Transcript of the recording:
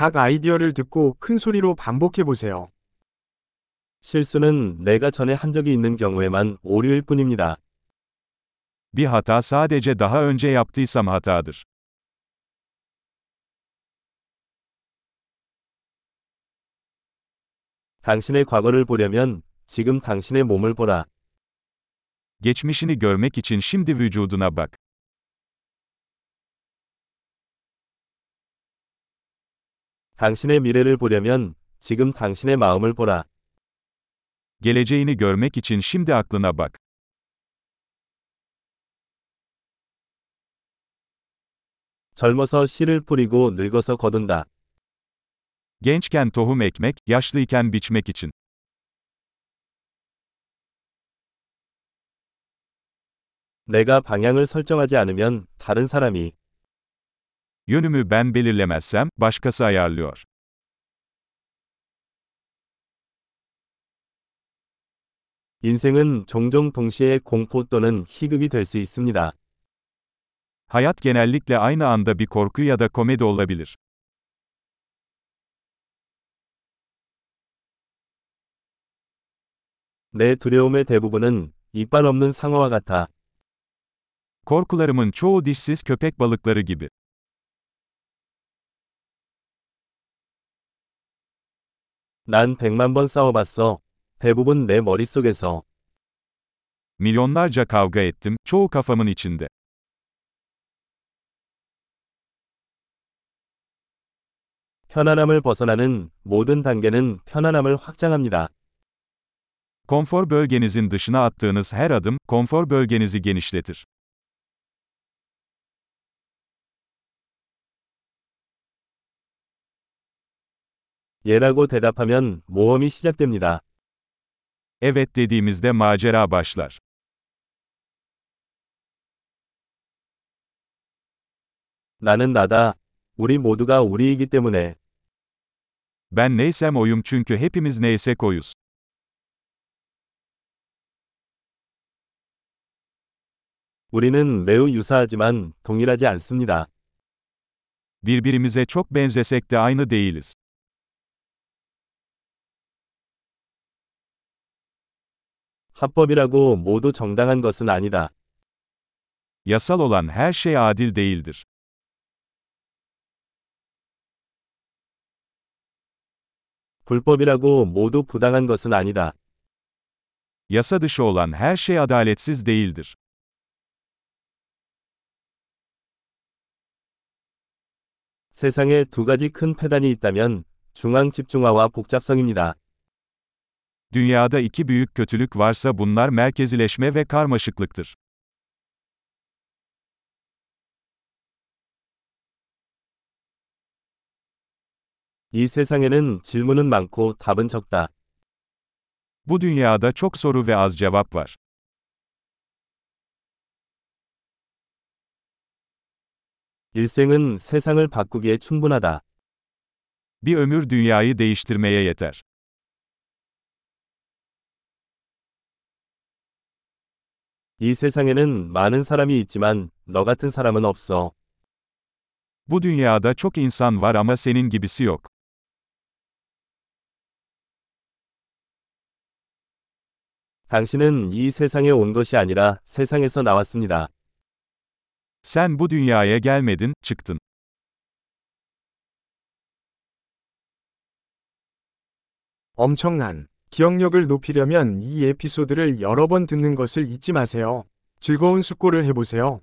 각 아이디어를 듣고 큰 so리로 반복해 보세요. 실수는 내가 전에 한 적이 있는 경우에만 오류일 뿐입니다. Bir hata sadece daha önce yaptıysam hatadır. 당신의 과거를 보려면 지금 당신의 몸을 보라. Geçmişini görmek için şimdi vücuduna bak. 당신의 미래를 보려면 지금 당신의 마음을 보라. Geleceğini görmek için şimdi aklına bak. 젊어서 씨를 뿌리고 늙어서 거둔다. Gençken tohum ekmek, yaşlıyken biçmek için. 내가 방향을 설정하지 않으면 다른 사람이 Yönümü ben belirlemezsem, başkası ayarlıyor. 인생은 종종 동시에 공포 또는 희극이 될 수 있습니다. Hayat genellikle aynı anda bir korku ya da komedi olabilir. 내 두려움의 대부분은 이빨 없는 상어와 같아. Korkularımın çoğu dişsiz köpek balıkları gibi. 난 백만 번 싸워봤어. 대부분 내 머릿속에서. Milyonlarca kavga ettim, çoğu kafamın içinde. 편안함을 벗어나는 모든 단계는 편안함을 확장합니다. Konfor bölgenizin dışına attığınız her adım, konfor bölgenizi genişletir. 예라고 대답하면 모험이 시작됩니다. Evet dediğimizde macera başlar. 나는 나다. 우리 모두가 우리이기 때문에. Ben neysem oyum çünkü hepimiz neyse koyuz. 우리는 매우 유사하지만 동일하지 않습니다. Birbirimize çok benzesek de aynı değiliz. 합법이라고 모두 정당한 것은 아니다. Yasal olan her şey adil değildir. 불법이라고 모두 부당한 것은 아니다. Yasa dışı olan her şey adaletsiz değildir. 세상에 두 가지 큰 폐단이 있다면 중앙 집중화와 복잡성입니다. Dünyada iki büyük kötülük varsa bunlar merkezileşme ve karmaşıklıktır. 이 세상에는 질문은 많고 답은 적다. Bu dünyada çok soru ve az cevap var. 일생은 세상을 바꾸기에 충분하다. Bir ömür dünyayı değiştirmeye yeter. 이 세상에는 많은 사람이 있지만 너 같은 사람은 없어. Bu dünyada çok insan var ama senin gibisi yok. 당신은 이 세상에 온 것이 아니라 세상에서 나왔습니다. Sen bu dünyaya gelmedin, çıktın. 엄청난 기억력을 높이려면 이 에피소드를 여러 번 듣는 것을 잊지 마세요. 즐거운 숙고를 해보세요.